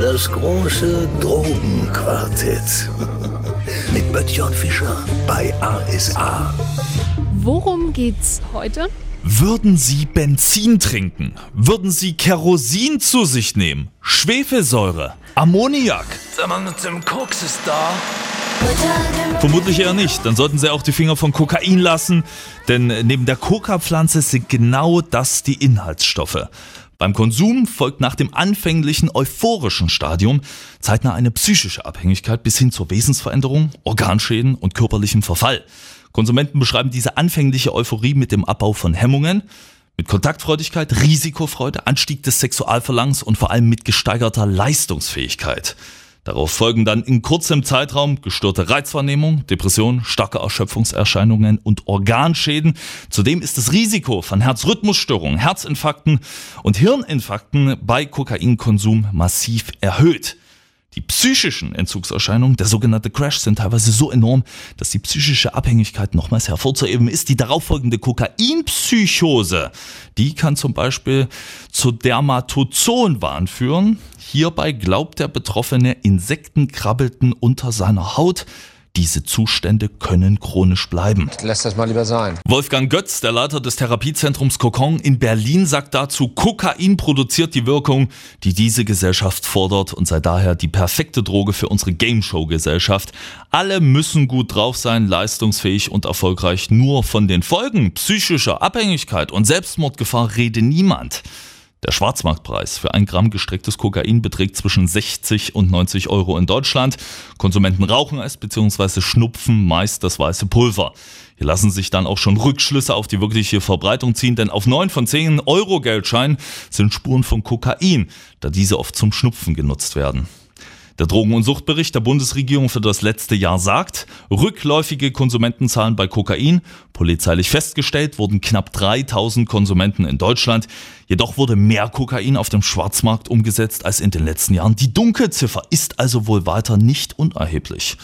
Das große Drogenquartett. Mit Böttcher Fischer bei ASA. Worum geht's heute? Würden Sie Benzin trinken? Würden Sie Kerosin zu sich nehmen? Schwefelsäure? Ammoniak? Sag mal, mit dem Koks ist da. Vermutlich eher nicht. Dann sollten Sie auch die Finger von Kokain lassen, denn neben der Coca-Pflanze sind genau das die Inhaltsstoffe. Beim Konsum folgt nach dem anfänglichen euphorischen Stadium zeitnah eine psychische Abhängigkeit bis hin zur Wesensveränderung, Organschäden und körperlichem Verfall. Konsumenten beschreiben diese anfängliche Euphorie mit dem Abbau von Hemmungen, mit Kontaktfreudigkeit, Risikofreude, Anstieg des Sexualverlangens und vor allem mit gesteigerter Leistungsfähigkeit. Darauf folgen dann in kurzem Zeitraum gestörte Reizwahrnehmung, Depression, starke Erschöpfungserscheinungen und Organschäden. Zudem ist das Risiko von Herzrhythmusstörungen, Herzinfarkten und Hirninfarkten bei Kokainkonsum massiv erhöht. Die psychischen Entzugserscheinungen, der sogenannte Crash, sind teilweise so enorm, dass die psychische Abhängigkeit nochmals hervorzuheben ist. Die darauffolgende Kokainpsychose, die kann zum Beispiel zu Dermatozonwahn führen. Hierbei glaubt der Betroffene, Insekten krabbelten unter seiner Haut. Diese Zustände können chronisch bleiben. Lass das mal lieber sein. Wolfgang Götz, der Leiter des Therapiezentrums Kokon in Berlin, sagt dazu, Kokain produziert die Wirkung, die diese Gesellschaft fordert und sei daher die perfekte Droge für unsere Game-Show-Gesellschaft. Alle müssen gut drauf sein, leistungsfähig und erfolgreich. Nur von den Folgen psychischer Abhängigkeit und Selbstmordgefahr rede niemand. Der Schwarzmarktpreis für ein Gramm gestrecktes Kokain beträgt zwischen 60 und 90 Euro in Deutschland. Konsumenten rauchen es bzw. schnupfen meist das weiße Pulver. Hier lassen sich dann auch schon Rückschlüsse auf die wirkliche Verbreitung ziehen, denn auf 9 von 10 Euro Geldscheinen sind Spuren von Kokain, da diese oft zum Schnupfen genutzt werden. Der Drogen- und Suchtbericht der Bundesregierung für das letzte Jahr sagt, rückläufige Konsumentenzahlen bei Kokain, polizeilich festgestellt wurden knapp 3000 Konsumenten in Deutschland, jedoch wurde mehr Kokain auf dem Schwarzmarkt umgesetzt als in den letzten Jahren. Die Dunkelziffer ist also wohl weiter nicht unerheblich.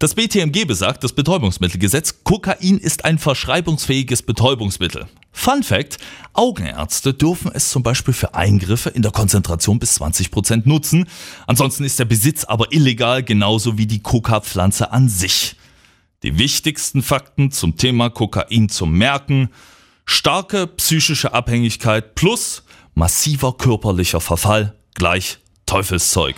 Das BTMG besagt, das Betäubungsmittelgesetz, Kokain ist ein verschreibungsfähiges Betäubungsmittel. Fun Fact, Augenärzte dürfen es zum Beispiel für Eingriffe in der Konzentration bis 20 Prozent nutzen. Ansonsten ist der Besitz aber illegal, genauso wie die Coca-Pflanze an sich. Die wichtigsten Fakten zum Thema Kokain zum Merken. Starke psychische Abhängigkeit plus massiver körperlicher Verfall gleich Teufelszeug.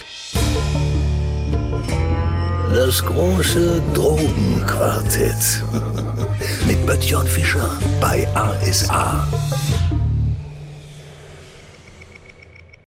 Das große Drogenquartett. Mit Böttcher Fischer bei ASA.